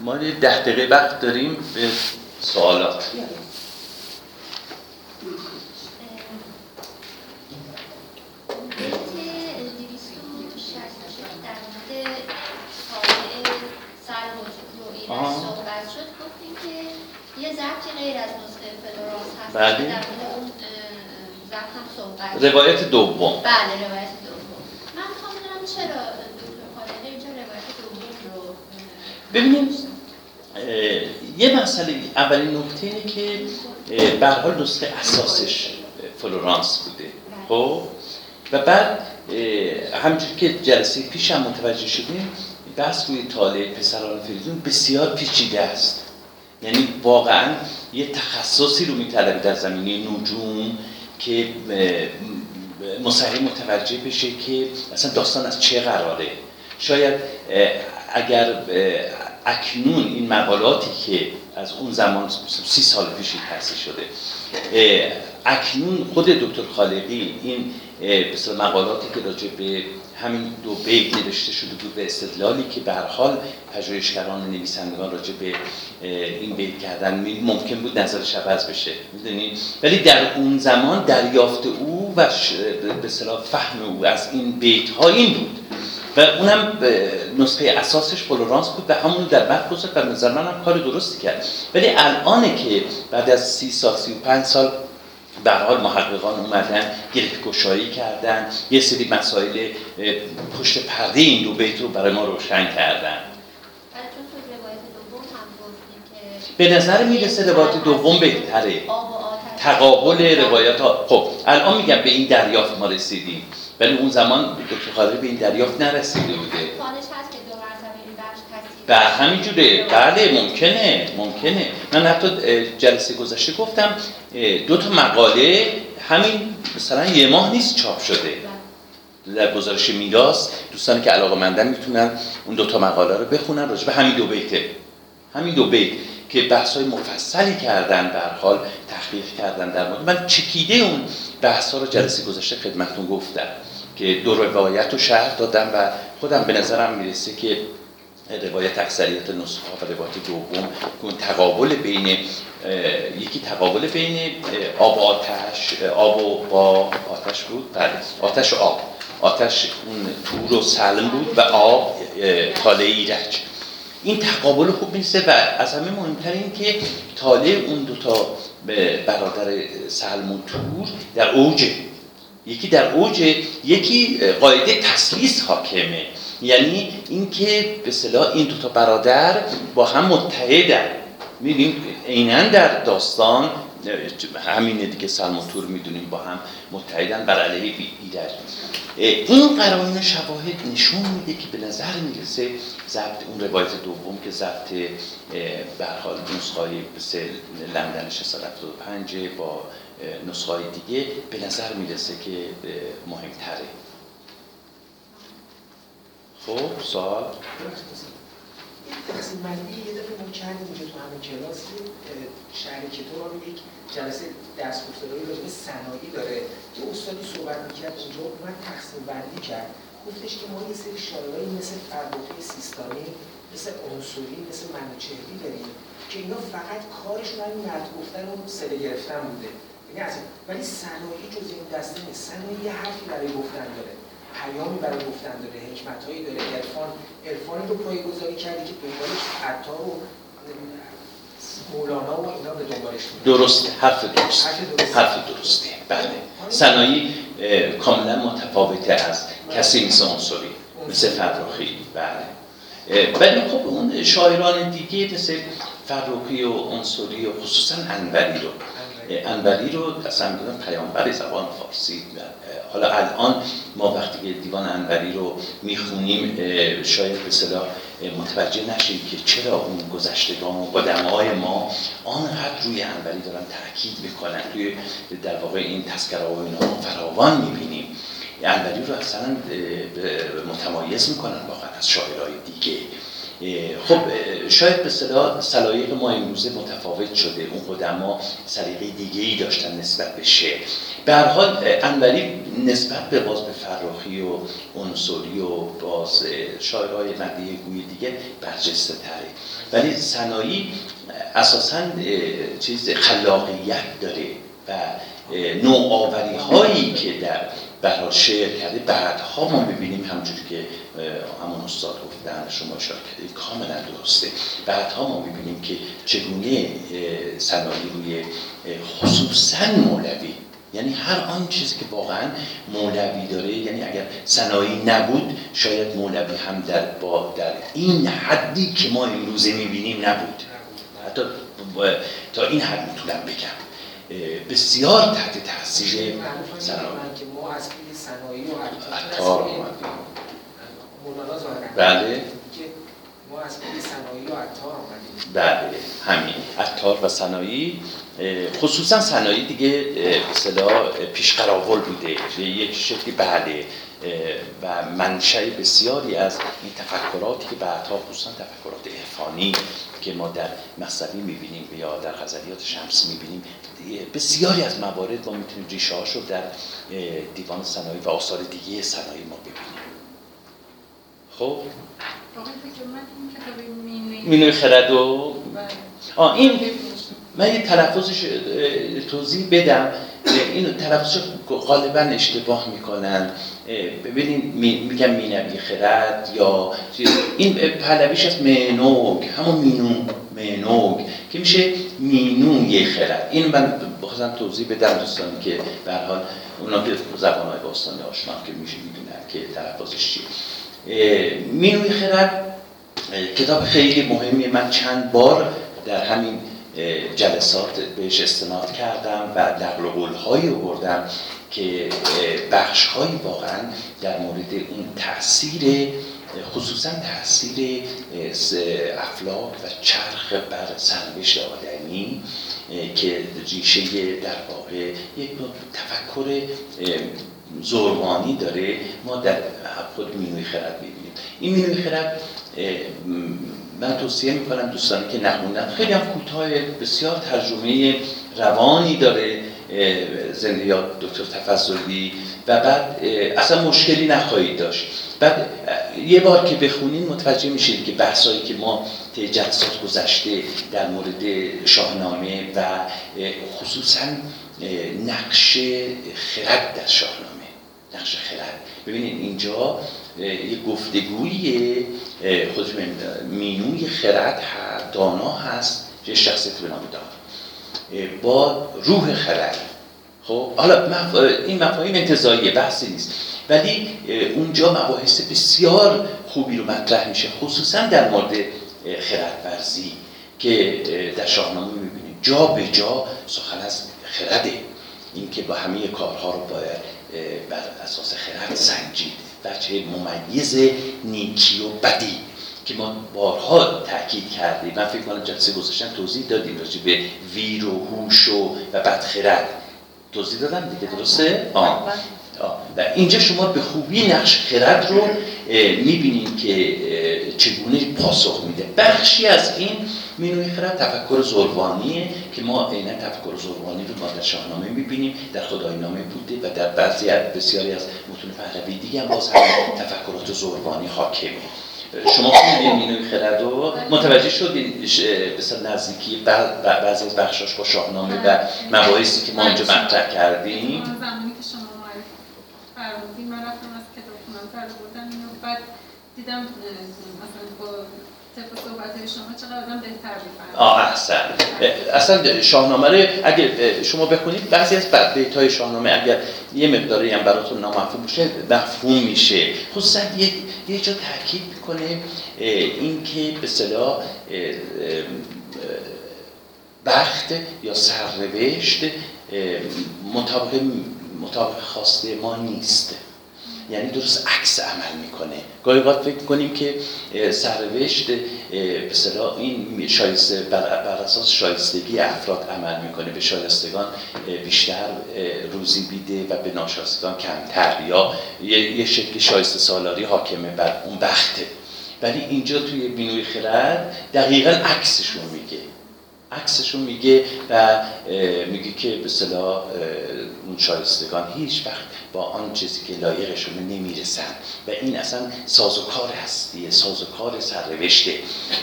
ما یه ده دقیقه وقت داریم به سوالات. بله. روایت دوم. بله روایت دوم. من می‌خوام بدونم چرا دکتر خالقی اینجا روایت دوم رو ببینیم. یه مسئله اولین نکته اینه که به حال نسخه اساسش فلورانس بوده. خب؟ و بعد همونجوری که جلسه پیش هم متوجه شدیم بحث روی طالع پسران فریدون بسیار پیچیده است. یعنی واقعا یه تخصصی رو میطلبه در زمینه نجوم که مصحح متوجه بشه که اصلا داستان از چه قراره. شاید اگر اکنون این مقالاتی که از اون زمان سی سال پیش تأسیس شده اکنون خود دکتر خالقی این اه، مثلا مقالاتی که راجع به همین دو بیت نوشته شده بود به استدلالی که به هر حال پژوهشگران نویسندگان راجع به این بیت کردن ممکن بود نظرش عوض بشه می‌دونید ولی در اون زمان دریافت او و به فهم او از این بیت ها این بود. و اونم نسخه اساسش فلورانس بود و همون در بعد گذاشت و نظر من هم کار درستی کرد. ولی الانه که بعد از سی سال سی و پنج سال به حال محققان اومدن گره گشایی کردن یه سری مسائل پشت پرده این دو بیت رو برای ما روشن کردن. به نظر می‌رسه روایت دوم بهتره. تقابل روایت ها. خب الان میگم به این دریافت ما رسیدیم. ولی اون زمان دکتر خالقی به این دریافت نرسیده بوده. امکانش هست که دو مرتبه این بخش تصحیح به همینجوره. بله ممکنه ممکنه. من حتی جلسه گذشته گفتم دو تا مقاله همین مثلا یه ماه نیست چاپ شده. در گزارش میراث دوستانی که علاقه مندن می‌تونن اون دو تا مقاله رو بخونن راجع به همین دو بیته همین دو بیت که بحث های مفصلی کردن در حال تحقیق کردن در مورد. من چکیده اون بحث ها رو جلسه گذشته خدمتتون گفتم. که دو روایت رو شرح دادم و خودم به نظرم می‌رسه که روایت اکثریت نسخه ها و روایت دوم اون تقابل بین یکی تقابل بین آب و آتش آب و با آتش بود؟ بله آتش و آب. آتش اون تور و سلم بود و آب تاله ایرج. این تقابل خوب می‌رسه و از همه مهمتر این که تاله اون دوتا برادر سلم و تور در اوجه یکی در اوج یکی قاعده تسلیس حاکمه. یعنی اینکه به اصطلاح این دو تا برادر با هم متحدن. می‌بینیم عینا در داستان همینه دیگه سلم و تور می‌دونیم با هم متحدن بر علیه بی- ایرج این قرائن شواهد نشون میده که به نظر می‌رسه ضبط اون روایت دوم که ضبط به حال مثل لندن 675 با نسخه دیگه به نظر می‌رسه که مهمتره. خب سوال؟ تقسیم بندی یه دفعه ما کردیم اینجا تو همه کلاس یه شهر کتاب یک جلسه درس گفتاری راجع صنایع داره. که استادی صحبت می‌کرد اونجا اومد تقسیم بندی کرد. گفتش که ما یه سری شاعرایی مثل فرخی سیستانی مثل عنصری مثل منوچهری داریم که اینا فقط کارشون همین مرد گفتن و سله گرفتن بوده. یعنی از ولی صنایع جز این دسته نیست. صنایع یه حرفی برای گفتن داره. پیامی برای گفتن داره. حکمتهایی داره. عرفان عرفانی رو پایه‌گذاری کرده که دنبالش عطار و مولانا و اینا به دنبالش. درست حرف درست حرف درست. حرف درسته. بله. صنایع کاملا متفاوته از کسی مثل عنصری مثل فرخی. بله. ولی خب اون شاعران دیگه مثل فرخی و عنصری و خصوصا انوری رو انوری رو اصلا میگن پیامبر زبان فارسی حالا الان ما وقتی که دیوان انوری رو می‌خونیم شاید به صلاح متوجه نشیم که چرا اون گذشتگان و قدمای ما آنقدر روی انوری دارن تاکید می‌کنن. توی در واقع این تذکره و اینا فراوان می‌بینیم. انوری رو اصلا متمایز می‌کنن واقعا از شاعرهای دیگه. خب شاید به اصطلاح سلایق ما امروزه متفاوت شده. اون قدما سلیقه دیگه ای داشتن نسبت به شعر. به هر حال انوری نسبت به باز به فراخی و عنصری و باز شاعرهای مدیه گوی دیگه برجسته تره. ولی صنایی اساسا چیز خلاقیت داره و نوآوری هایی که در برای شعر کرده. بعدها ما ببینیم همونجوری که همون استاد گفتن شما کردید کاملا درسته. بعدها ما ببینیم که چگونه صنایع روی خصوصا مولوی یعنی هر آن چیزی که واقعا مولوی داره یعنی اگر صنایع نبود شاید مولوی هم در با در این حدی که ما امروزه می‌بینیم نبود. حتی تا این حد می‌تونم بگم. بسیار تحت تاثیر صنایع ما از پی صنایع و بله. که ما از پی صنایع و عطار آمدیم. بله همین. عطار و صنایع خصوصا صنایع دیگه اصطلاح پیشقراول بوده. یک شکلی بله و منشأ بسیاری از این تفکراتی که بعدها خصوصا تفکرات عرفانی که ما در مصنوی می‌بینیم یا در غزلیات شمس می‌بینیم بسیاری از موارد ما می‌تونیم ریشه رو در دیوان صنایع و آثار دیگه صنایع ما ببینیم. خب. مینوی خرد و آه این من یه تلفظش توضیح بدم. این تلفظش غالبا اشتباه می‌کنن. ببینید میگم مینوی خرد یا این پهلویش از مینوگ همون مینو مینوگ که میشه مینوی خرد این من بخواستم توضیح بدم دوستان که به حال اونا که زبان های باستانی آشنا که میشه می‌دونن که تلفظش چیه. مینوی خرد کتاب خیلی مهمی. من چند بار در همین جلسات بهش استناد کردم و نقل قول بردم که بخش هایی واقعا در مورد اون تاثیر خصوصا تاثیر افلاک و چرخ بر سرنوشت آدمی که ریشه در واقع یک تفکر زرمانی داره ما در خود مینوی خرد می‌بینیم. این مینوی خرد من توصیه می‌کنم دوستانی که نخوندن خیلی هم کوتاه بسیار ترجمه روانی داره زندگیات دکتر تفضلی. و بعد اصلا مشکلی نخواهید داشت. بعد یه بار که بخونین متوجه میشید که بحثایی که ما طی جلسات گذشته در مورد شاهنامه و خصوصا نقش خرد در شاهنامه نقش خرد. ببینید اینجا یه گفتگوی خود مینوی خرد دانا هست یه شخصیت به نام با روح خرد. خب حالا این مفاهیم انتظاییه بحثی نیست. ولی اونجا مباحث بسیار خوبی رو مطرح میشه خصوصا در مورد خردورزی که در شاهنامه می‌بینیم جا به جا سخن از خرده. اینکه با همه کارها رو باید بر اساس خرد سنجید چه ممیز نیکی و بدی که ما بارها تاکید کردیم من فکر کنم جلسه گذاشتن توضیح دادیم راجع به ویر و هوش و و بدخرد توضیح دادم دیگه درسته؟ آه. آه. و اینجا شما به خوبی نقش خرد رو می‌بینید که چگونه پاسخ میده بخشی از این مینوی خرد تفکر زربانیه که ما عینا تفکر زربانی رو ما در شاهنامه می‌بینیم در خدای نامه بوده و در بعضی بسیاری از متون پهلوی دیگه هم باز هم تفکرات زربانی حاکمه. شما خوندین مینوی خرد و متوجه شدین به نزدیکی بعضی از بخشاش با شاهنامه و مباحثی که ما اینجا مطرح کردیم. زمانی که شما من رفتم از کتاب بردم اینو بعد دیدم مثلا با آه احسن. اصلا شاهنامه رو اگر شما بخونید بعضی از بیت های شاهنامه اگر یه مقداری هم براتون نامفهوم باشه مفهوم میشه. خصوصا یه, یه جا تاکید می‌کنه اینکه به صلاح بخت یا سرنوشت مطابق مطابق خواسته ما نیست. یعنی درست عکس عمل می‌کنه. گاهی اوقات فکر کنیم که سرنوشت به این شایسته بر, اساس شایستگی افراد عمل می‌کنه. به شایستگان بیشتر روزی بیده و به ناشایستگان کمتر یا یه شکل شایسته سالاری حاکمه بر اون بخته. ولی اینجا توی بینوی خرد دقیقا عکسشون میگه. عکسشو میگه و میگه که به اصطلاح اه، اون شایستگان هیچ وقت با آن چیزی که لایقشون نمی‌رسن. و این اصلا سازوکار هستیه سازوکار سرنوشته.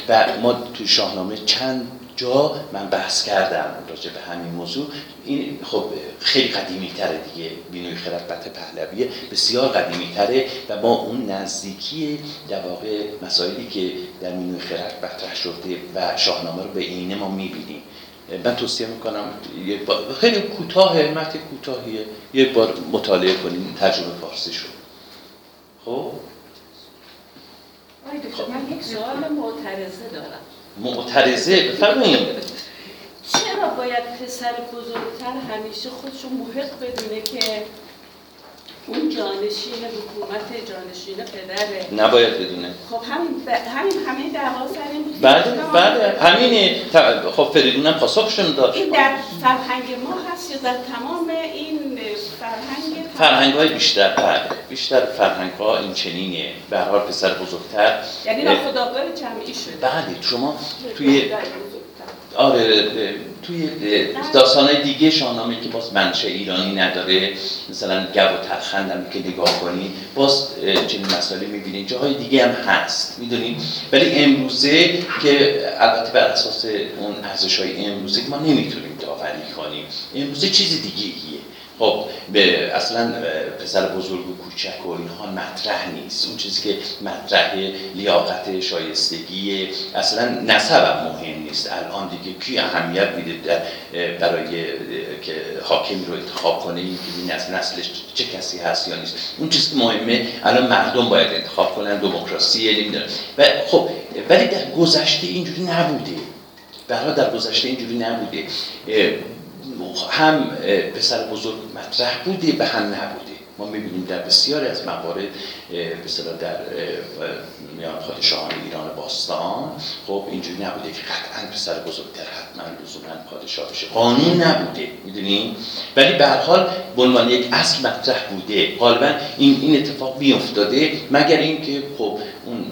و ما تو شاهنامه چند جا من بحث کردم راجع به همین موضوع. این خب خیلی قدیمی تره دیگه بینوی خردبت پهلویه بسیار قدیمی تره و با اون نزدیکی در واقع مسائلی که در مینوی خرد مطرح شده و شاهنامه رو به عینه ما می‌بینیم. من توصیه می‌کنم یه خیلی کوتاه متن کوتاهیه. یه بار مطالعه کنیم ترجمه فارسی شد. خب؟ آقای دکتر من یک سوال معترضه دارم. معترضه بفرمایید. چرا باید پسر بزرگتر همیشه خودشو محق بدونه که اون جانشین حکومت جانشین پدره. نباید بدونه. خب همین ب... همین همه دعوا سر بله همینه ت- خب فریدون هم پاسخشون داد. این در فرهنگ ما هست یا در تمام این فرهنگ؟ فرهنگ های بیشتر بله بیشتر فرهنگ ها این چنینه. به هر پسر بزرگتر. یعنی ناخودآگاه جمعی شده. بله شما توی. آره توی داستانهای دیگه شاهنامه که باز منشه ایرانی نداره مثلا گو و تلخند هم که نگاه کنی باز چنین مسائلی می‌بینید جاهای دیگه هم هست می‌دونید ولی امروزه که البته بر اساس اون ارزش های امروزه ما نمی‌تونیم داوری کنیم امروزه چیز دیگه ایه خب به اصلا پسر بزرگ و کوچک و اینها مطرح نیست. اون چیزی که مطرح لیاقت شایستگی اصلا نسب هم مهم نیست. الان دیگه کی اهمیت میده برای که حاکمی رو انتخاب کنه؟ این که نسل نسلش چه کسی هست یا نیست. اون چیزی که مهمه الان مردم باید انتخاب کنن. دموکراسی نمی‌دونم. و خب ولی در گذشته اینجوری نبوده. برای در گذشته اینجوری نبوده. هم پسر بزرگ مطرح بوده به هم نبوده. ما می‌بینیم در بسیاری از موارد به اصطلاح در میان پادشاهان ایران باستان. خب اینجوری نبوده که قطعا پسر بزرگتر حتما لزوما پادشاه بشه. قانون نبوده می‌دونیم ولی به هر حال به عنوان یک اصل مطرح بوده. غالبا این این اتفاق میافتاده مگر اینکه خب اون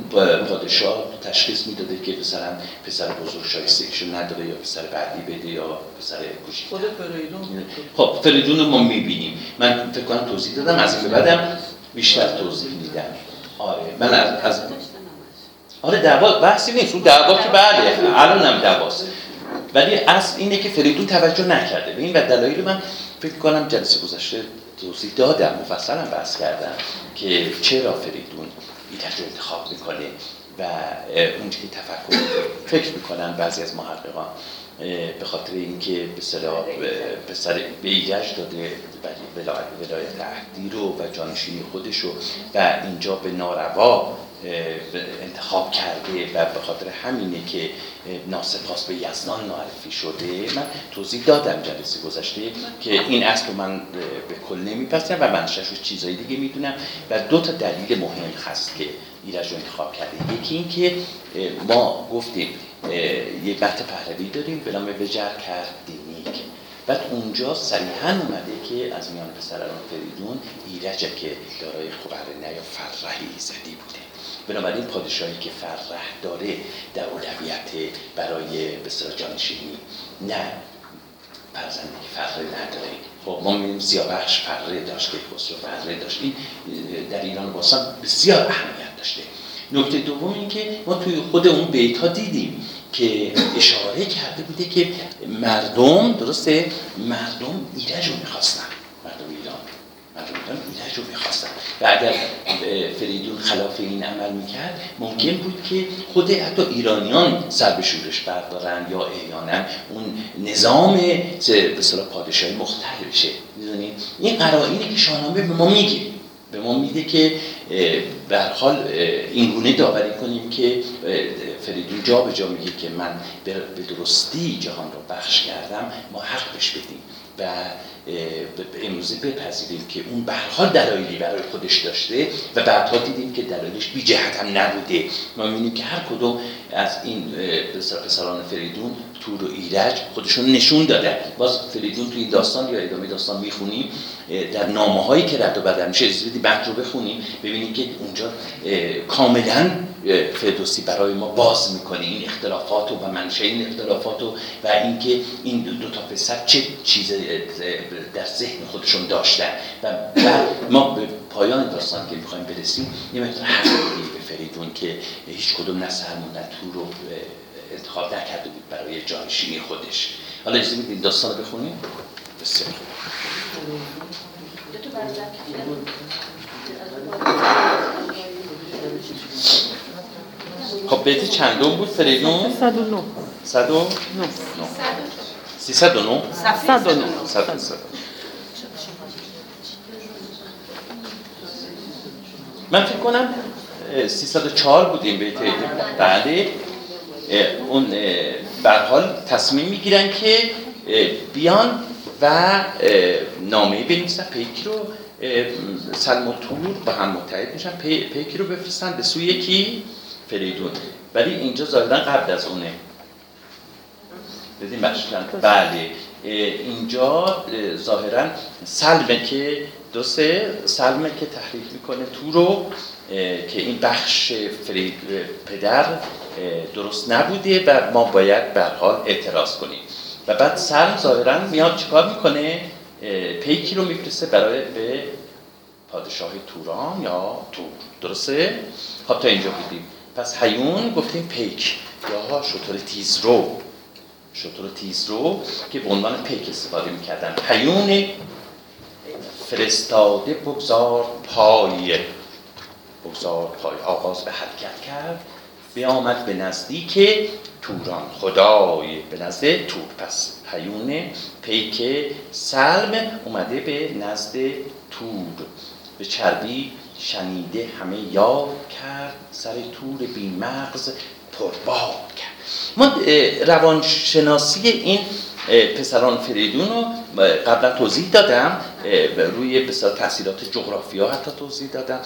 پادشاه تشخیص می‌داده که مثلا پسر بزرگ شایستگیشو نداره یا پسر بعدی بده یا پسر کوچیک خود فریدون. خب فریدون رو ما می‌بینیم. من فکر کنم توضیح دادم از این بعدم بیشتر توضیح میدم. آره من از, از. آره دعوا بحثی نیست. اون دعوا که بعده الان هم دعواست. ولی اصل اینه که فریدون توجه نکرده. به این و دلایل من فکر کنم جلسه گذشته توضیح دادم مفصلا بحث کردم که چرا فریدون ایرج رو انتخاب می‌کنه و که تفکر فکر می‌کنن بعضی از محققان به خاطر اینکه به به ایرج داده ولایت عهدی رو و جانشینی خودش رو و اینجا به ناروا انتخاب کرده و به خاطر همینه که ناسپاس به یزدان معرفی شده. من توضیح دادم جلسه گذشته که این اصل رو من به کل نمیپذیرم و منشأش رو چیزای دیگه می‌دونم و دو تا دلیل مهم هست که ایرج رو انتخاب کرده. یکی این که اه، ما گفتیم یه بحث پهلوی داریم به نام وجر کرد بعد اونجا صریحا اومده که از میان پسران فریدون ایرجه که دارای قرنه یا فرهی ایزدی بوده. بنابراین پادشاهی که فرح داره در اولویت برای بسیار جانشینی. نه فرزندی که فره نداره. خب ما می‌بینیم سیاوش فره داشت که خسرو فره داشت اه، در ایران باستان بسیار اهمیت داشته. نکته دوم این که ما توی خود اون بیت ها دیدیم. که اشاره کرده بوده که مردم درسته؟ مردم ایرج رو می‌خواستن. مردم ایران. مردم ایران ایرج رو می‌خواستن. و اگر فریدون خلاف این عمل می‌کرد ممکن بود که خود حتی ایرانیان سر به شورش بردارن یا احیانا اون نظام به اصطلاح پادشاهی مختل بشه. می‌دونید این قرائنی که شاهنامه به ما میگه. به ما میده که به حال اه، این گونه داوری کنیم که فریدون جا به جا میگه که من به درستی جهان رو بخش کردم ما حق بهش بدیم و امروزه بپذیریم که اون حال دلایلی برای خودش داشته و بعدها دیدیم که دلایلش بی جهت هم نبوده. ما می‌بینیم که هر کدوم از این پسران فریدون تور و ایرج خودشون نشون داده باز فریدون توی داستان یا ادامه داستان می‌خونیم در نامه هایی که رد و بدل میشه اجازه بعد رو بخونیم ببینید که اونجا کاملا فردوسی برای ما باز می‌کنه این اختلافات و منشه این اختلافات و و اینکه این دو, دو تا پسر چه چیز در ذهن خودشون داشتن. و ما به پایان داستان که می‌خوایم برسیم یه مقدار حق بدیم به فریدون که هیچ کدوم نه سرم و نه تور رو انتخاب نکرده بود برای جانشینی خودش. حالا اجازه می‌دید داستان رو بخونیم؟ بسیار خوب. خب بیت چندم بود فریدون؟ 109 صد و؟ نه. سیصد و نه؟ 109 صد و صد. من فکر کنم اه، 304 بود این بیت بعدی اون به حال تصمیم می‌گیرن که بیان و نامه بنویسن پیکی رو سلم و تور با هم متحد میشن پی- پیکی رو بفرستن به سوی کی فریدون. ولی اینجا ظاهرا قبل از اونه. بدین بخشیدن بله. اینجا اه، ظاهرا سلمه که درسته؟ سلمه که تحریک می‌کنه تو رو که این بخش فرید پدر درست نبوده و ما باید حال اعتراض کنیم. و بعد سلم ظاهرا میاد چیکار می‌کنه؟ پیکی رو میفرسته برای به پادشاه توران یا تور. درسته؟ خب تا اینجا بودیم. پس هیون گفتیم پیک. یا شطور تیزرو. شطور تیزرو که به عنوان پیک استفاده می‌کردن. هیون فرستاده بگذار پای بگذار پای آغاز به حرکت کرد. بیامد به نزدیک توران. خدای. به نزد تور. پس هیون پیک سلم اومده به نزد تور. به چربی شنیده همه یاد کرد سر تور بی مغز پرباد کرد. ما روانشناسی این پسران فریدون رو قبلا توضیح دادم. روی بسیار تاثیرات جغرافیا حتی توضیح دادم.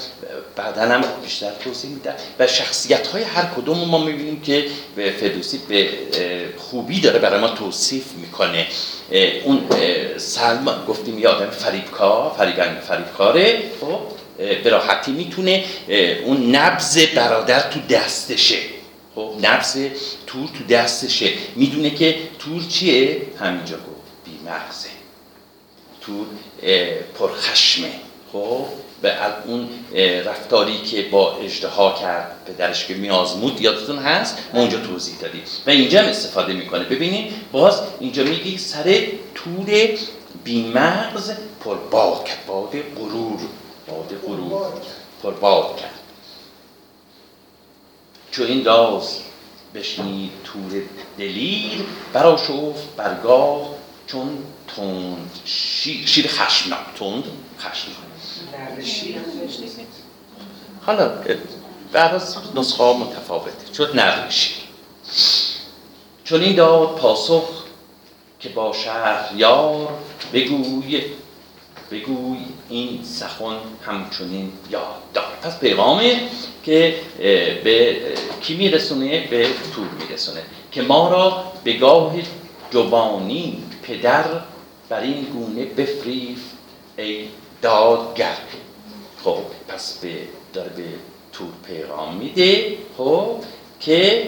بعدا هم بیشتر توضیح میدم. و شخصیت های هر کدوم ما می‌بینیم که به فردوسی به خوبی داره برای ما توصیف می‌کنه. اون سلم گفتیم یه آدم فریبکار فریبنگ فریبکاره. خب؟ به راحتی می‌تونه اون نبز برادر تو دستشه. خب نفس تور تو دستشه. می‌دونه که تور چیه؟ همینجا گفت بی مغزه تور پرخشمه. خب به اون رفتاری که با اجدها کرد پدرش که میازمود یادتون هست؟ ما اونجا توضیح دادیم. و اینجا هم استفاده می‌کنه. ببینید باز اینجا میگی سر تور بیمغز پرباد کرد باد غرور. باد غرور پرباد کرد چو این راز بشنید تور دلیر برا شفت برگاه چون تند شیر, شیر خشمناک. تند؟ خشمناک. حالا بعد از نسخه ها متفاوته. شد نرشی چون این داد پاسخ که با شهریار بگوی بگوی این سخن همچنین یاد دار پس پیغامه که به کی میرسونه؟ به تور میرسونه. که ما را به گاه جوانی پدر بر این گونه بفریف ای دادگر. خب پس به داره به تور پیغام میده خب که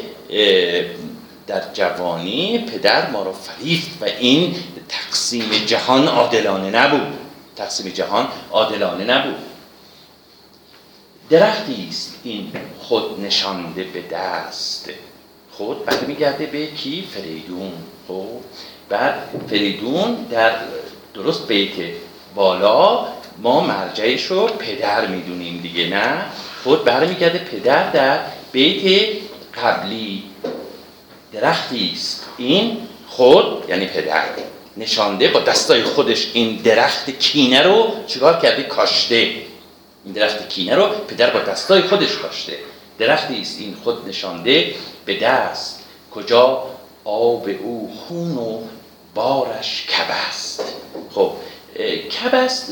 در جوانی پدر ما رو فریفت و این تقسیم جهان عادلانه نبود. تقسیم جهان عادلانه نبود. درختی است این خود نشانده به دست خود. برمیگرده به کی؟ فریدون. خب بعد فریدون در درست بیت بالا ما مرجعش رو پدر می‌دونیم دیگه نه؟ خود برمیگرده پدر در بیت قبلی. درختی است این خود یعنی پدر. نشانده با دستای خودش این درخت کینه رو چیکار کرده؟ کاشته. این درخت کینه رو پدر با دستای خودش کاشته. درختی است این خود نشانده به دست. کجا؟ آب او خون و بارش کبست. خب کبست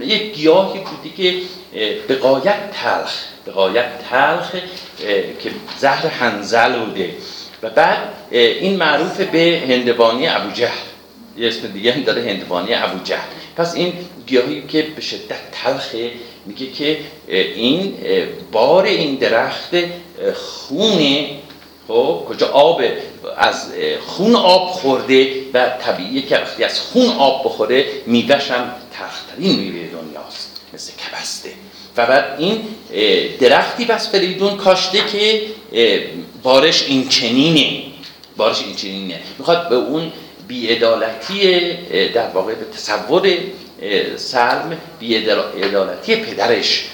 یک گیاهی بودی که به قایت تلخ به قایت تلخ که زهر هنزل بوده. و بعد این معروف به هندوانی ابو جهل یه اسم دیگه هم داره هندوانی ابو جهل. پس این گیاهی که به شدت تلخه میگه که این بار این درخت اه، خون خب کجا آب از خون آب خورده و طبیعیه که وقتی از خون آب بخوره میوهش هم تخترین میوه دنیاست مثل کبسته. و بعد این درختی بس فریدون کاشته که بارش این چنینه بارش این چنینه می‌خواد به اون بیعدالتی در واقع به تصور سلم بیعدالتی پدرش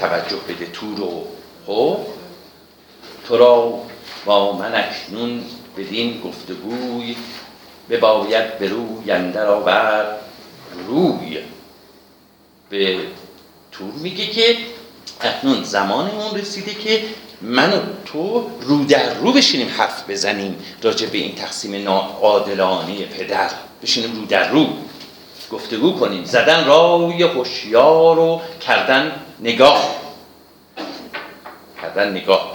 توجه بده. تو رو خب؟ تو را با من اکنون بدین گفتگوی بباید به روی اندر آورد. روی. به تور میگه که اکنون زمان اون رسیده که من و تو رو در رو بشینیم حرف بزنیم راجع به این تقسیم ناعادلانه پدر. بشینیم رو در رو گفتگو کنیم. زدن رای هوشیار و کردن نگاه. کردن نگاه.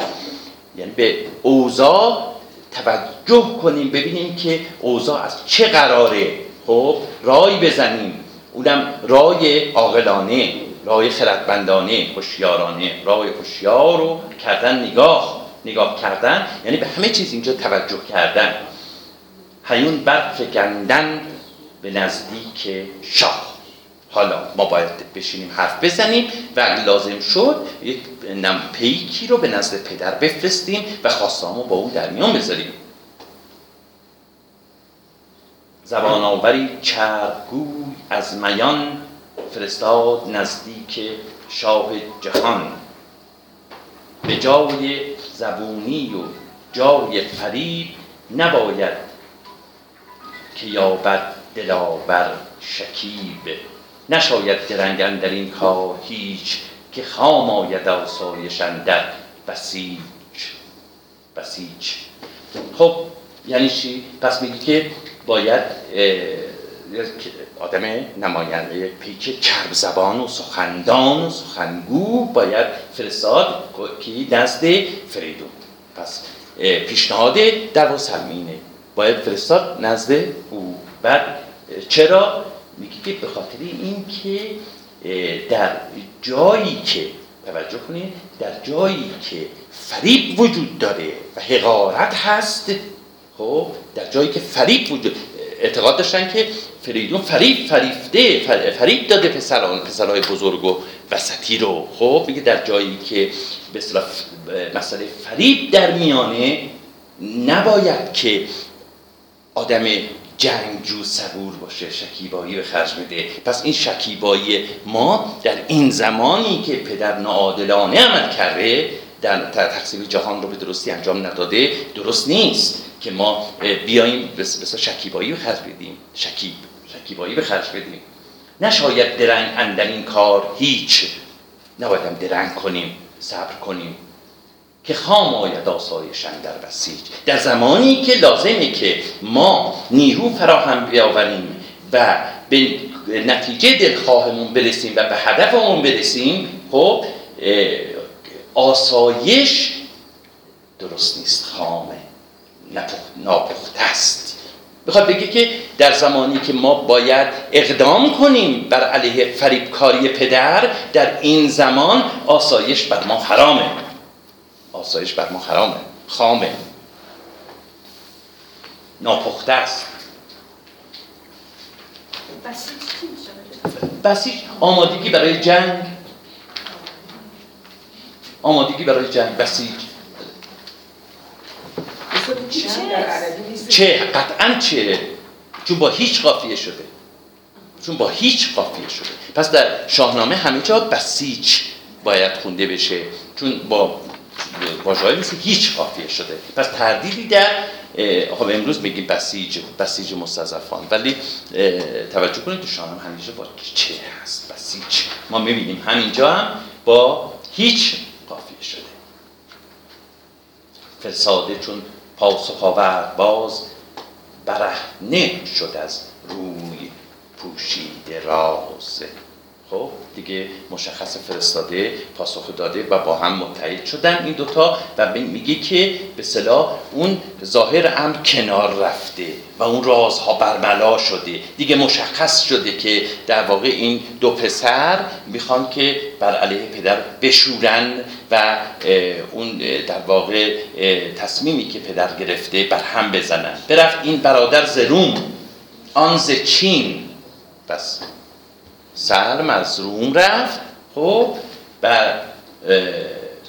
یعنی به اوضاع توجه کنیم ببینیم که اوضاع از چه قراره. خب رای بزنیم. اونم رای عاقلانه. رای خردمندانه هوشیارانه. رای هوشیار رو کردن نگاه. نگاه کردن یعنی به همه چیز اینجا توجه کردن. هیون برفکندن به نزدیک شاه. حالا ما باید بشینیم حرف بزنیم و لازم شد یک نم پیکی رو به نزد پدر بفرستیم و خواستامو با اون در میان بذاریم. زبان آوری چرگوی از میان فرستاد نزدیک شاه جهان. به جای زبونی و جای فریب نباید که یابد دلاور شکیب. نشاید درنگن در این کار هیچ که خام آید آسایشن در بسیج بسیج خب یعنی چی؟ پس میگی که باید آدم نماینده پیک کرب زبان و سخندان و سخنگو باید فرستاد که نزد فریدون. پس پیشنهاد در سلمینه باید فرستاد نزد او. بعد چرا؟ میگه که به خاطر این که در جایی که توجه کنید در جایی که فریب وجود داره و حقارت هست خب در جایی که فریب وجود اعتقاد داشتن که فریدون فریب فریفته فریب داده پسران پسرهای بزرگ و وسطی رو. خب میگه در جایی که به اصطلاح مسئله فریب در میانه نباید که آدم جنگجو صبور باشه شکیبایی به خرج بده پس این شکیبایی ما در این زمانی که پدر ناعادلانه عمل کرده در تقسیم جهان رو به درستی انجام نداده درست نیست که ما بیاییم بس شکیبایی به خرج بدیم. شکیب. شکیبایی به خرج بدیم. نشاید درنگ اندر این کار هیچ. نباید هم درنگ کنیم صبر کنیم. که خام آید آسایشن در بسیج. در زمانی که لازمه که ما نیرو فراهم بیاوریم و به نتیجه دلخواهمون برسیم و به هدفمون برسیم خب آسایش درست نیست. خامه ناپخته است. بخواد بگه که در زمانی که ما باید اقدام کنیم بر علیه فریبکاری پدر در این زمان آسایش بر ما حرامه. آسایش بر ما حرامه. خامه. ناپخته است. بسیج آمادگی برای جنگ. آمادگی برای جنگ. بسیج. چه؟ قطعا چه؟ چون با هیچ قافیه شده. چون با هیچ قافیه شده. پس در شاهنامه همه جا بسیج باید خونده بشه. چون با واژه‌ای مثل هیچ قافیه شده. پس تردیدی در خب امروز میگیم بسیج بسیج مستضعفان. ولی توجه کنید تو شاهنامه همیشه با چه هست؟ بسیج. ما می‌بینیم همینجا هم با هیچ قافیه شده. فساده چون پاسخ آورد باز برهنه شد از روی پوشیده راز. خب دیگه مشخص فرستاده پاسخ داده و با هم متحد شدن این دوتا و میگه که به صلاح اون ظاهر امر کنار رفته و اون رازها برملا شده. دیگه مشخص شده که در واقع این دو پسر می‌خوان که بر علیه پدر بشورن و اون در واقع تصمیمی که پدر گرفته بر هم بزنن. برفت این برادر ز روم آن ز چین. پس سلم از روم رفت. خب و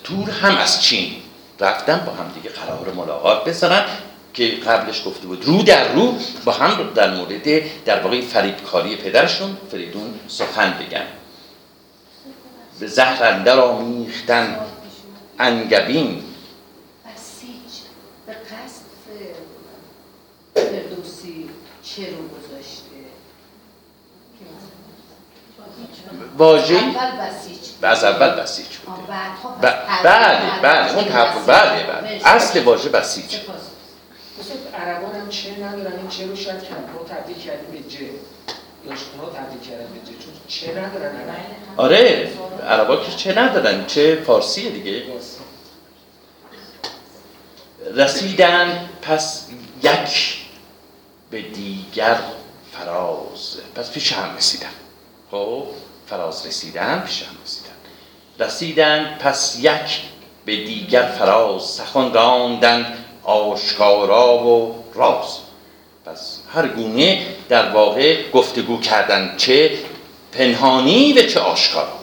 تور هم از چین. رفتن با هم دیگه قرار ملاقات بذارن که قبلش گفته بود رو در رو با هم در مورد در واقع فریبکاری پدرشون فریدون سخن بگن. به زهر اندر آمیختن انگبین. بسیج. به قصد فردوسی چه رو گذاشته که مثلا- واژه از اول بسیج بوده بعدها ب- پس بله بله اون بسیج تحول بله بله. اصل واژه بسیج. عربان هم چه ندارن؟ این چه رو شاید ما تبدیل کردیم به جه؟ یا شما تبدیل کردن به جه؟ چون چه ندارن؟ آره عربا که چه ندارن؟ چه فارسیه دیگه. رسیدن پس یک به دیگر فراز. پس پیش هم رسیدن. خب فراز رسیدن پیش هم رسیدن. رسیدن پس یک به دیگر فراز سخن راندن آشکارا و راز. پس هر گونه در واقع گفتگو کردن چه پنهانی و چه آشکارا.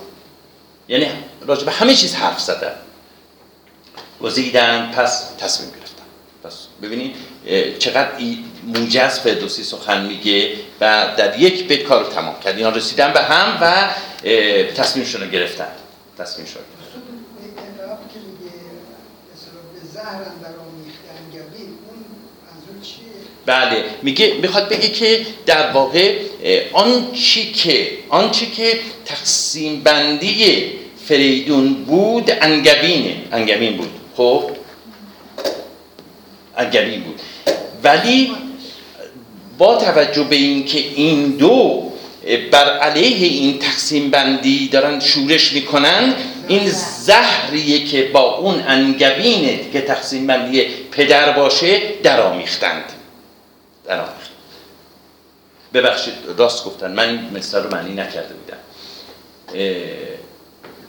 یعنی راجع به همه چیز حرف زدن. گزیدن پس تصمیم گرفتن. پس ببینید چقدر موجز فردوسی سخن میگه و در یک بیت کار تمام کرد. اینا رسیدن به هم و تصمیمشون رو گرفتن. منظور چیه؟ بله. میگه می‌خواد بگه که در واقع آن چی که آن چی که تقسیم بندی فریدون بود انگبینه انگبین بود. خب؟ انگبین بود. ولی با توجه به اینکه این دو بر علیه این تقسیم بندی دارن شورش می‌کنن این زهریه که با اون انگبینه که تقسیم بندی پدر باشه درآمیختند. درآمیختند. ببخشید راست گفتن. من مثال رو معنی نکرده بودم.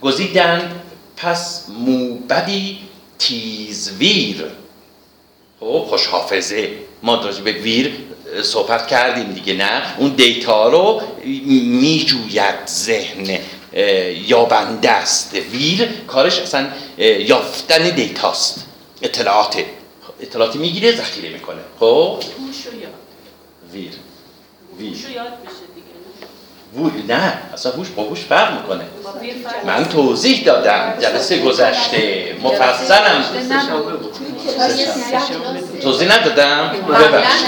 گزیدند. پس موبدی تیزویر خوش حافظه ما راجع به ویر صحبت کردیم دیگه نه؟ اون دیتا رو میجوید ذهن یابنده است. ویر کارش اصلا یافتن دیتاست اطلاعات. اطلاعاتی می‌گیره ذخیره می‌کنه. خب؟ ویر. ویر. یاد میشه. وو- نه اصلا هوش با هوش فرق می‌کنه. من توضیح دادم جلسه گذشته مفصلم. توضیح ندادم؟ ببخشید.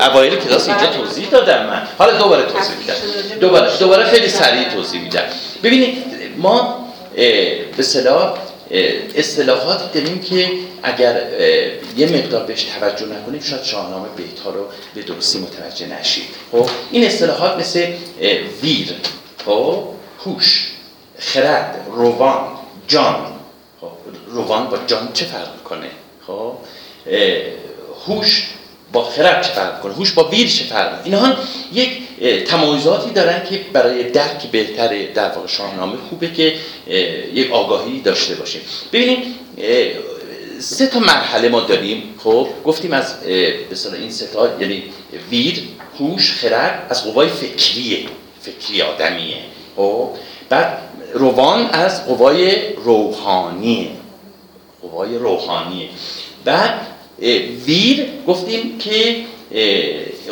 اوایل کلاس اینجا توضیح دادم من. حالا دوباره توضیح میدم. دوباره دوباره خیلی سریع توضیح میدم. ببینید ما به اصطلاح اه، اصطلاحاتی داریم که اگر یه مقدار بهش توجه نکنیم شاید شاهنامه بیت ها رو به درستی متوجه نشیم خب این اصطلاحات مثل ویر خب هوش خرد روان جان. خب روان با جان چه فرق کنه خب هوش با خرد چه فرق کنه هوش با ویر چه فرق اینها یک تمایزاتی دارن که برای درک بهتر در واقع شاهنامه خوبه که یک آگاهی داشته باشیم ببینیم اه، سه تا مرحله ما داریم. خب گفتیم از اصطلاح این سه تا یعنی ویر هوش خرد از قوای فکریه فکری آدمیه. خب بعد روان از قوای روحانیه. قوای روحانیه. بعد ویر گفتیم که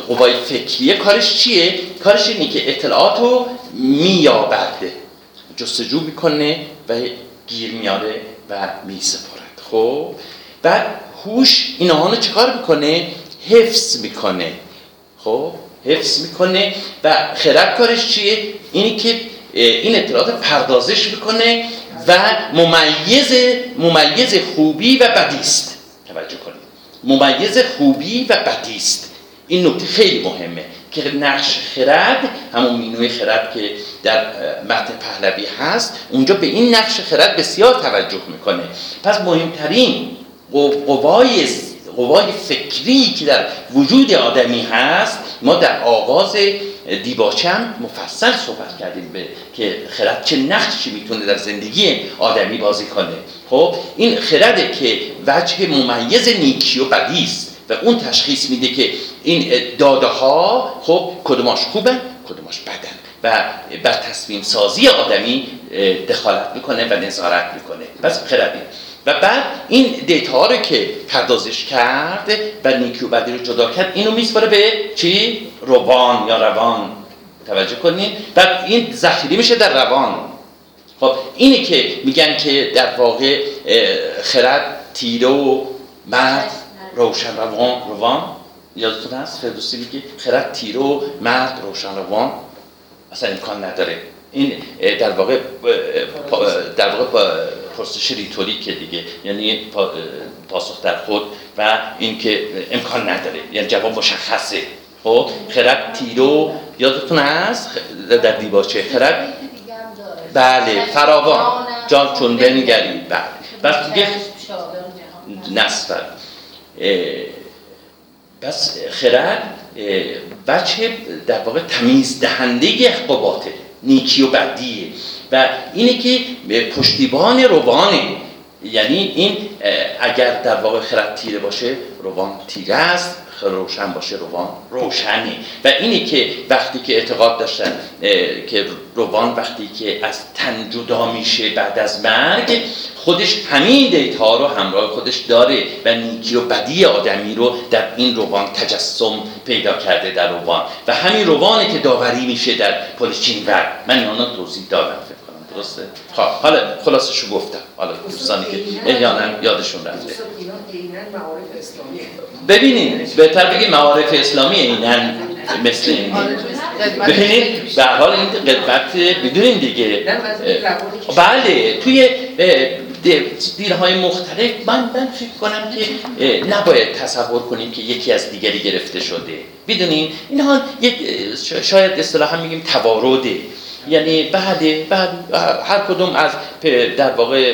قوای فکریه کارش چیه؟ کارش اینه که اطلاعات رو میابد جستجو می‌کنه و گیر میاره و میسپرد خب؟ بعد هوش اینها رو چیکار می‌کنه؟ حفظ می‌کنه. خب؟ حفظ می‌کنه و خرد کارش چیه؟ اینی که این اطلاعات پردازش می‌کنه و ممیز ممیز خوبی و بدی است. توجه کنید. ممیز خوبی و بدی است. این نکته خیلی مهمه که نقش خرد همون مینوی خرد که در متن پهلوی هست اونجا به این نقش خرد بسیار توجه می‌کنه. پس مهمترین قو- قوای قوای فکری که در وجود آدمی هست ما در آغاز دیباچه هم مفصل صحبت کردیم به که خرد چه نقشی می‌تونه در زندگی آدمی بازی کنه. خب این خرده که وجه ممیز نیکی و بدی است و اون تشخیص میده که این داده ها خب کدوماش خوبن کدوماش بدن و بر تصمیم سازی آدمی دخالت می‌کنه و نظارت می‌کنه. پس خردی و بعد این دیتا رو که پردازش کرد و نیکی و بدی رو جدا کرد اینو میسپاره به چی؟ روان یا روان. توجه کنین. بعد این ذخیره میشه در روان. خب اینه که میگن که در واقع خرد تیره و مرد روشن روان روان. یادتون هست؟ فردوسی میگه خرد تیره و مرد روشن روان. اصلا امکان نداره. این در واقع در واقع پرسش ریتوریکه دیگه. یعنی پاسخ در خود و اینکه امکان نداره. یعنی جواب مشخصه. خب؟ خرد تیرو یادتون هست؟ در دیباچه خرد. بله فراوان. جان چون بنگرید بله. بس دیگه نصفر پس خرد بچه در واقع تمیز دهنده باطل نیکی و بدیه. و اینه که پشتیبان روانه. یعنی این اگر در واقع خرد تیره باشه روان تیره است. روشن باشه روان روشنه. و اینه که وقتی که اعتقاد داشتن که روان وقتی که از تن جدا میشه بعد از مرگ خودش همین دیتا رو همراه خودش داره و نیکی و بدی آدمی رو در این روان تجسم پیدا کرده در روان. و همین روانه که داوری میشه در پلیچین ور من رو توضیح دادم. درسته؟ خب حالا خلاصشو گفتم. حالا دوستانی که احیانا یادشون رفته. ببینید بهتر بگید معارف اسلامی اینن مثل این. ببینید به حال این قدمت بدونین دیگه. بله توی دینهای مختلف من من فکر کنم که نباید تصور کنیم که یکی از دیگری گرفته شده. بدونین اینها یک شاید اصطلاحا میگیم تواروده. یعنی بله بله هر کدوم از در واقع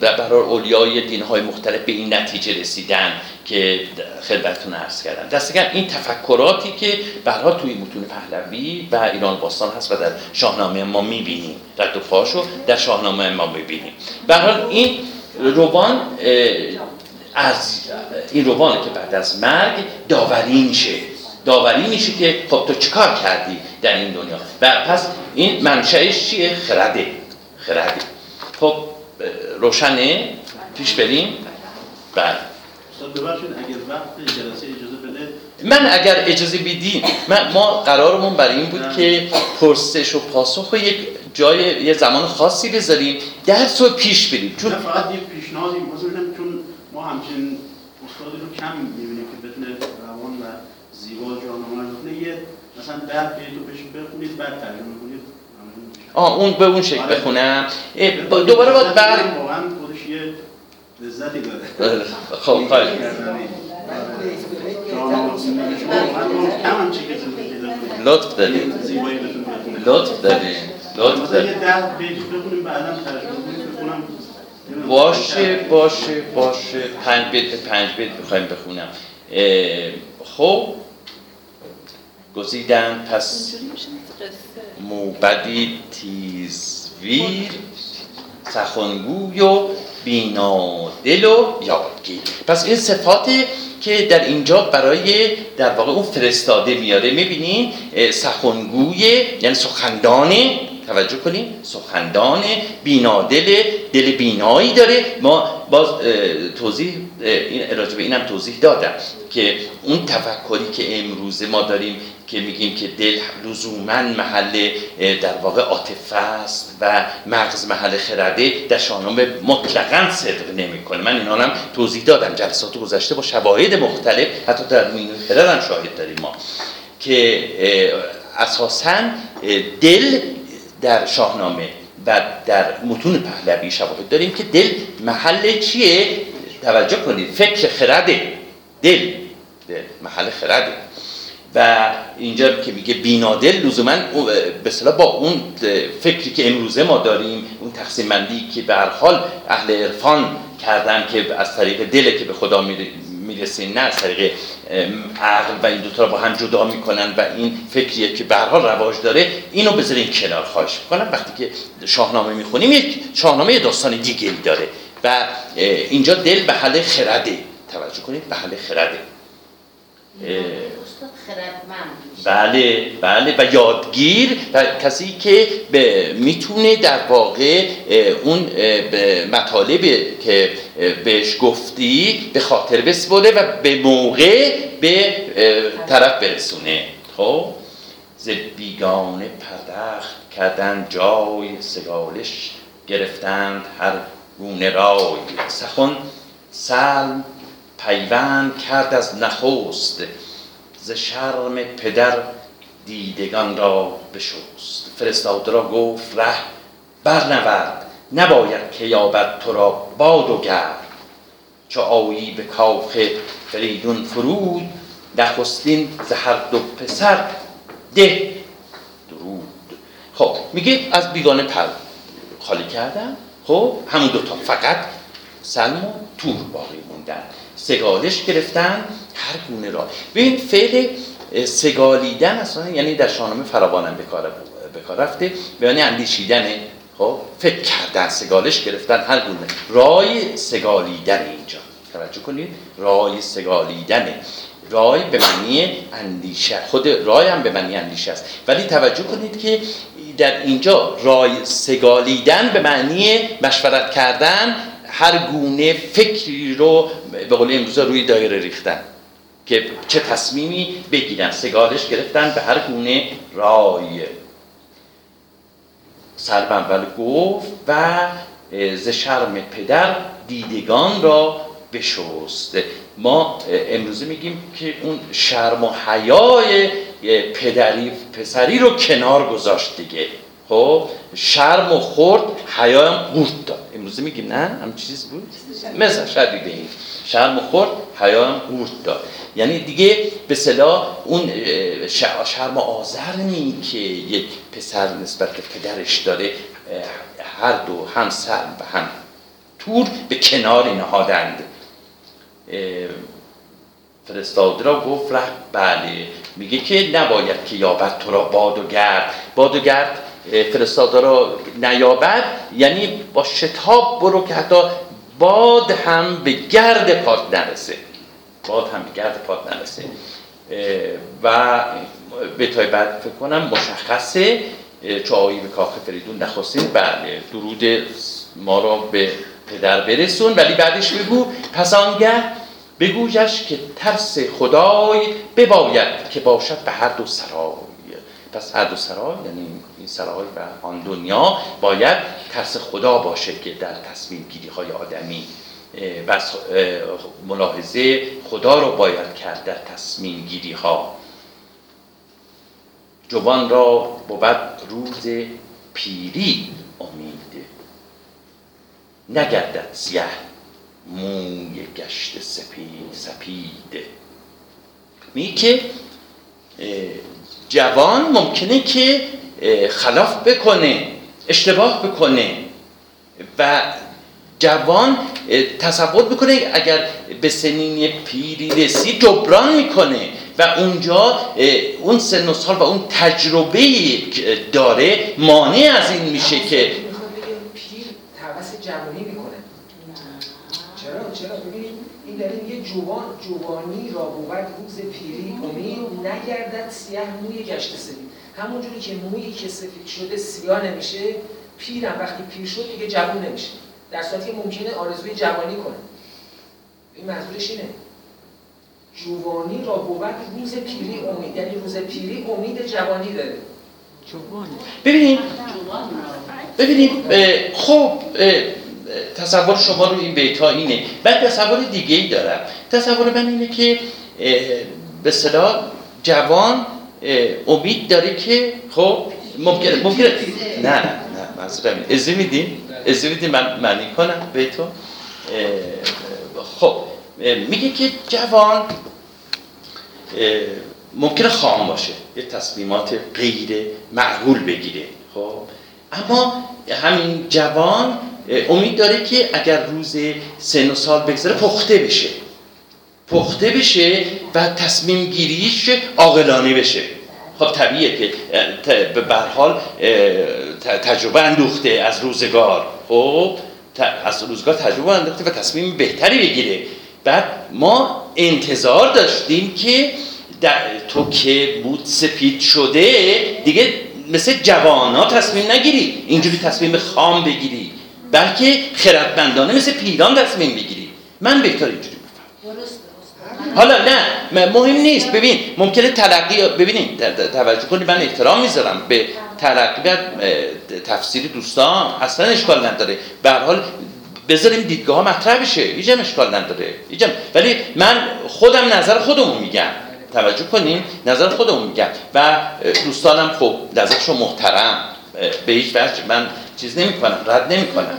برای اولیای دینهای مختلف به این نتیجه رسیدن که خدمتتون عرض کردم. دست این تفکراتی که برها توی متون پهلوی و ایران باستان هست و در شاهنامه ما می‌بینیم. رد و پاشو در شاهنامه ما می‌بینیم. به حال این روان از این روانه که بعد از مرگ داوری میشه داوری میشه که خب تو چیکار کردی در این دنیا؟ و پس این منشأش چیه؟ خرده. خرده. خب روشنه؟ پیش بریم؟ بله. استاد ببخشید اگر وقت جلسه اجازه بده. من اگر اجازه بدین من ما قرارمون برای این بود که پرسش و پاسخ رو یک جای یه زمان خاصی بذاریم. درس رو پیش بریم. چون فقط یک پیشنهادی. چون ما همچین استادی رو کم می‌بینیم که بتونه روان و زیبا جانماز بکنه یه مثلا ده بیت رو بهش بخونید بعد ترجمه کنید ممنون میشم. آه اون به اون شکل آره. بخونم. دوباره باید بر واقعا خودش یه لذتی داره. خب پیدا کنیم. لطف بخونه. لطف دارید. لطف نمی‌دونم. باشه باشه باشه. پنج بیت پنج بیت بخوایم بخونم. خب. گزیدن پس موبدی تیزویر سخنگوی و بینادل و یادگیر. پس این صفاتی که در اینجا برای در واقع اون فرستاده میاره می‌بینین سخنگوی یعنی سخندانه توجه کنین سخندان بینادل دل بینایی داره. ما باز توضیح این راجع به اینم توضیح دادم که اون تفکری که امروزه ما داریم که میگیم که دل لزوما محل در واقع عاطفه است و مغز محل خرده در شاهنامه مطلقا صدق نمی‌کنه. من اینا هم توضیح دادم جلسات گذشته با شواهد مختلف. حتی در مینوی هم شاهد داریم ما که اساسا دل در شاهنامه و در متون پهلوی شواهد داریم که دل محل چیه؟ توجه کنید فکر خرده. دل دل محل خرده. و اینجا که میگه بینادل لزوما به اصطلاح با اون فکری که امروزه ما داریم اون تقسیم بندی که به هر حال اهل عرفان کردن که از طریق دل که به خدا می‌رسه. نه از طریق عقل و این دوتا رو با هم جدا می‌کنن و این فکریه که به رواج داره اینو بذارین کنار خواهش می‌کنم. وقتی که شاهنامه می‌خونیم یک شاهنامه داستان دیگه داره و اینجا دل به حل خرده. توجه کنید به حل خرده. بله بله و یادگیر و کسی که می‌تونه در واقع اون مطالب که بهش گفتی به خاطر بسپره و به موقع به طرف برسونه. خب؟ ز بیگانه پردخت کردن جای سگالش گرفتند هر گونه رای. سخن سلم پیوند کرد از نخست ز شرم پدر دیدگان را بشوست فرستاده را گفت ره برنورد. نباید که یابد تو را باد و گرد. چو آیی به کاخ فریدون فرود نخستین ز هر دو پسر ده. درود. خب میگه از بیگانه پر خالی کردن؟ خب همون دوتا. فقط سلم و تور باقی موندن. سگالش گرفتن هر گونه را. این فعل سگالیدن اصلا یعنی در شاهنامه فراوانم به کار رفته یعنی اندیشیدن خب فکر کردن سگالش گرفتن هر گونه. رای سگالیدن اینجا. توجه کنید. رای سگالیدن. رای به معنی اندیشه. خود رای هم به معنی اندیشه است. ولی توجه کنید که در اینجا رای سگالیدن به معنی مشورت کردن هر گونه فکری رو به قول امروز روی دایره ریختن. که چه تصمیمی بگیرن. سگالش گرفتن به هر گونه رای. سر اول گفت و ز شرم پدر دیدگان را بشست. ما امروزه میگیم که اون شرم و حیای پدری پسری رو کنار گذاشت دیگه. خب شرم و خورد حیا هم قورت داد. امروزه میگیم نه؟ هم چیز بود؟ مثلا شبیه به این شرم خورد حیا قورت داد. یعنی دیگه به صلاح اون شرم آزرمی که یک پسر نسبت به پدرش داره هر دو هم سر و هم تور به کنار نهادند. فرستاده را گفت ره بله. میگه که نباید که یابد تو را باد و گرد. باد و گرد فرستاده را نیابد یعنی با شتاب برو که حتی باد هم به گرد پات نرسه. باد هم به گرد پات نرسه. و به تای بعد فکر کنم مشخصه. چایی به کاخ فریدون نخواستین بله درود ما را به پدر برسون. ولی بعدش بگو پس آنگه بگویش که ترس خدای بباید که باشد به هر دو سرای. پس هر دو سرای یعنی سرای و آن دنیا باید ترس خدا باشه که در تصمیم گیری های آدمی بس ملاحظه خدا رو باید کرد در تصمیم گیری ها جوان را بود روز پیری امید نگردد سیه موی گشت سپید سپید. می که جوان ممکنه که خلاف بکنه اشتباه بکنه و جوان تصور بکنه اگر به سنین پیری رسید جبران می‌کنه و اونجا اون سن و سال و اون تجربه داره مانع از این میشه که جوانی می‌کنه. چرا؟ چرا؟ ببینید این داره میگه جوان جوانی را بود روز پیری امید نگردد سیاه موی گشت همونجوری که مویی که سفید شده سیاه نمیشه پیرم. وقتی پیر شد دیگه جوان نمیشه. در صورتی ممکنه آرزوی جوانی کنه. این منظورش اینه. جوانی را بود روز پیری امید. یعنی روز پیری امید جوانی داره. ببینید ببینید خب تصور شما رو این بیت ها اینه. بعد تصور دیگه ای دارم. تصور من اینه که به صلاح جوان امید داره که خب ممکن ممکن نه نه منظورم ازی میدین ازی میدین من معنی کنم بیتو خب میگه که جوان ممکنه خام باشه یه تصمیمات غیر معقول بگیره خب. اما همین جوان امید داره که اگر روز سن و سال بگذره پخته بشه. پخته بشه و تصمیم گیریش عاقلانه بشه. خب طبیعیه که به حال تجربه اندوخته از روزگار. خب از روزگار تجربه انداخته و تصمیم بهتری بگیره. بعد ما انتظار داشتیم که تو که بود سپید شده دیگه مثل جوان ها تصمیم نگیری. اینجوری تصمیم خام بگیری. بلکه خردمندانه مثل پیران تصمیم بگیری. من بهتر اینجوری حالا نه مهم نیست. ببین ممکنه تلقی ببینید توجه کنید من احترام می‌ذارم به تلقی تفسیر دوستان. اصلا اشکال نداره. به حال بذاریم دیدگاه ها مطرح بشه. هیچ اشکال نداره. هیچ ولی من خودم نظر خودمون میگم. توجه کنین نظر خودمون میگم. و دوستانم خب نظرشو محترم. به هیچ وجه من چیز نمی کنم رد نمی کنم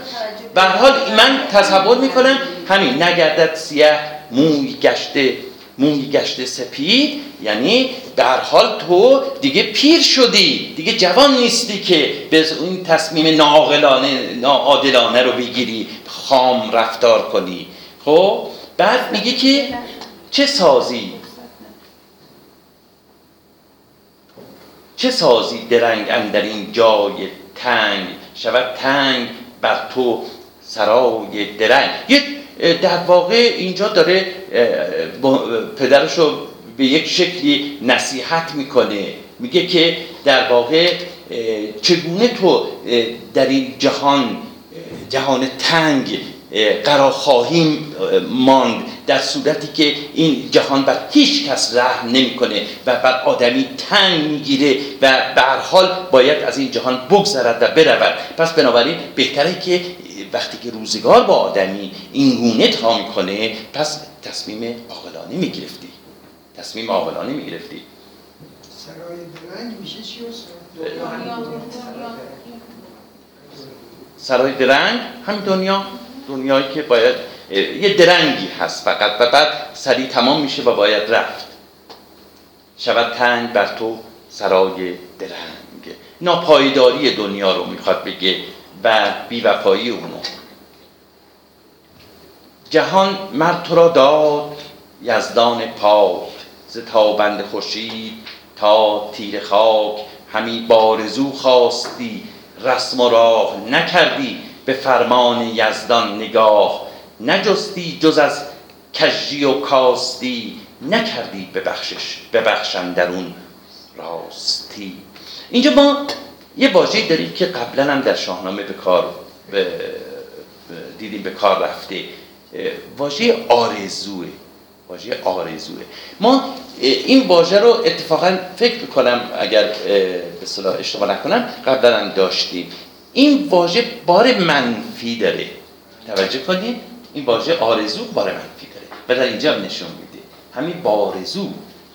به حال من تصور می‌کنم همین نگردد سیاه موی گشته موی گشته سپید یعنی در حال تو دیگه پیر شدی دیگه جوان نیستی که به این تصمیم ناعقلانه ناعادلانه رو بگیری خام رفتار کنی. خب؟ بعد میگه که چه سازی؟ چه سازی درنگ اندر این جای تنگ؟ شود تنگ بر تو سرای درنگ. یه در واقع اینجا داره پدرش رو به یک شکلی نصیحت می‌کنه. میگه که در واقع چگونه تو در این جهان جهان تنگ قرار خواهیم ماند در صورتی که این جهان بر هیچ کس رحم نمی‌کنه و بر آدمی تنگ می‌گیره و به حال باید از این جهان بگذرد و برود. پس بنابراین بهتره که وقتی که روزگار با آدمی این گونه تا می‌کنه پس تصمیم عاقلانه می‌گرفتی. تصمیم عاقلانه می‌گرفتی. سرای درنگ میشه چی سرای درنگ؟ هم دنیا. دنیایی که باید یه درنگی هست فقط و بعد سریع تمام میشه و باید رفت. شود تنگ بر تو سرای درنگ. ناپایداری دنیا رو می‌خواد بگه. و بیوفایی اونو. جهان مرد تو را داد یزدان پاک. ز تابند خورشید تا تیر خاک همی بارزو خواستی. رسم و راه نکردی به فرمان یزدان نگاه. نجستی جز از کجی و کاستی. نکردی ببخشش ببخشندرون راستی. اینجا ما یه واژه‌ای داریم که قبلا هم در شاهنامه به کار دیدیم به کار رفته. واژه آرزوه. واژه آرزوه. ما این واژه رو اتفاقا فکر کنم اگر به صلاح اشتباه نکنم قبلا هم داشتیم. این واژه بار منفی داره. توجه کنید. این واژه آرزو بار منفی داره. و در اینجا نشون میده. همین بارزو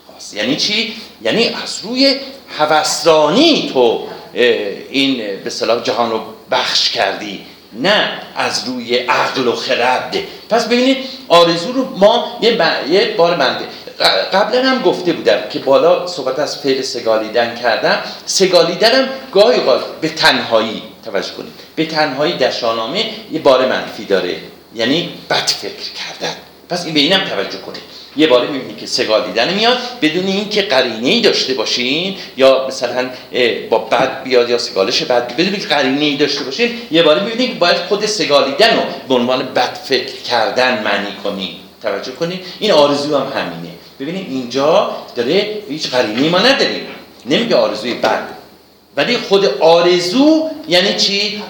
خاص. یعنی چی؟ یعنی از روی هوسرانی تو این به صلاح جهان رو بخش کردی. نه از روی عقل و خرد. پس ببینید آرزو رو ما یه, یه بار منده قبلا هم گفته بودم که بالا صحبت از فعل سگالیدن کردم. سگالیدن گاهی به تنهایی توجه کنید. به تنهایی در شاهنامه یه بار منفی داره. یعنی بد فکر کردن. پس این به اینم توجه کنید. یه باره می‌بینید که سگال دیدن میاد بدون اینکه قرینه ای داشته باشین یا مثلا با بد بیاد یا سگالش بد بدون اینکه قرینه ای داشته باشین یه باره می‌بینید که باید خود سگالیدن رو به عنوان بد فکر کردن معنی کنید توجه کنید این آرزو هم همینه. ببینید اینجا داره هیچ قرینه ما نداریم. نمیگه آرزوی بد. ولی خود آرزو یعنی چی؟